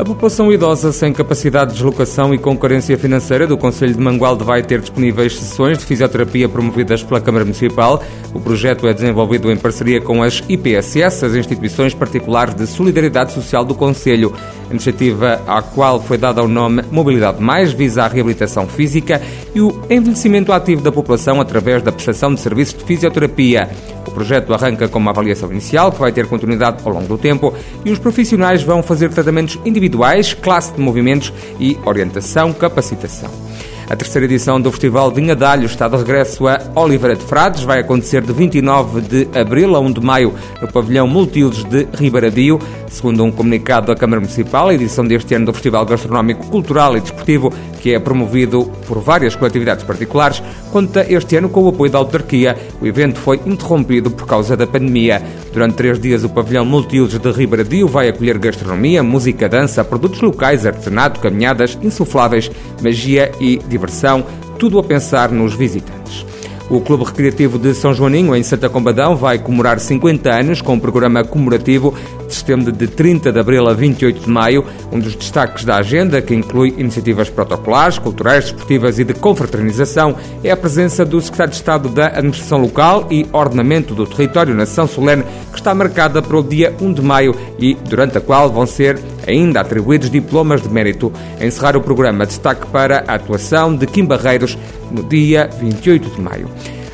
A população idosa sem capacidade de deslocação e com carência financeira do Conselho de Mangualde vai ter disponíveis sessões de fisioterapia promovidas pela Câmara Municipal. O projeto é desenvolvido em parceria com as IPSS, as Instituições Particulares de Solidariedade Social do Conselho. Iniciativa à qual foi dada o nome Mobilidade Mais visa a reabilitação física e o envelhecimento ativo da população através da prestação de serviços de fisioterapia. O projeto arranca com uma avaliação inicial que vai ter continuidade ao longo do tempo e os profissionais vão fazer tratamentos individuais, classe de movimentos e orientação, capacitação. A terceira edição do Festival Vinha d'Alho está de regresso a Oliveira de Frades. Vai acontecer de 29 de abril a 1 de maio no pavilhão Multiusos de Ribaradio. Segundo um comunicado da Câmara Municipal, a edição deste ano do Festival Gastronómico, Cultural e Desportivo, que é promovido por várias coletividades particulares, conta este ano com o apoio da autarquia. O evento foi interrompido por causa da pandemia. Durante três dias, o pavilhão Multiusos de Ribaradio vai acolher gastronomia, música, dança, produtos locais, artesanato, caminhadas, insufláveis, magia e diversão, tudo a pensar nos visitantes. O Clube Recreativo de São Joaninho, em Santa Combadão, vai comemorar 50 anos com um programa comemorativo que se estende de 30 de abril a 28 de maio. Um dos destaques da agenda, que inclui iniciativas protocolares, culturais, desportivas e de confraternização, é a presença do Secretário de Estado da Administração Local e Ordenamento do Território Nação Solene, que está marcada para o dia 1 de maio e durante a qual vão ser ainda atribuídos diplomas de mérito. A encerrar o programa, destaque para a atuação de Kim Barreiros no dia 28 de maio.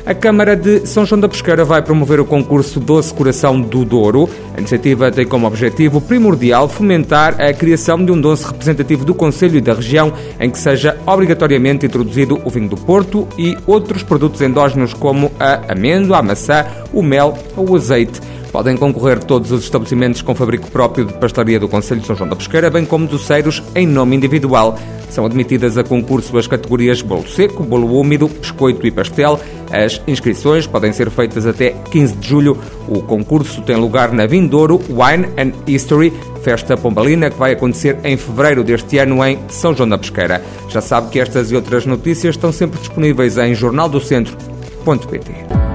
A Câmara de São João da Pesqueira vai promover o concurso Doce Coração do Douro. A iniciativa tem como objetivo primordial fomentar a criação de um doce representativo do Conselho e da região, em que seja obrigatoriamente introduzido o vinho do Porto e outros produtos endógenos como a amêndoa, a maçã, o mel ou o azeite. Podem concorrer todos os estabelecimentos com fabrico próprio de pastelaria do Conselho de São João da Pesqueira, bem como doceiros em nome individual. São admitidas a concurso as categorias bolo seco, bolo úmido, biscoito e pastel. As inscrições podem ser feitas até 15 de julho. O concurso tem lugar na Vindouro Wine and History, festa pombalina que vai acontecer em fevereiro deste ano em São João da Pesqueira. Já sabe que estas e outras notícias estão sempre disponíveis em jornaldocentro.pt.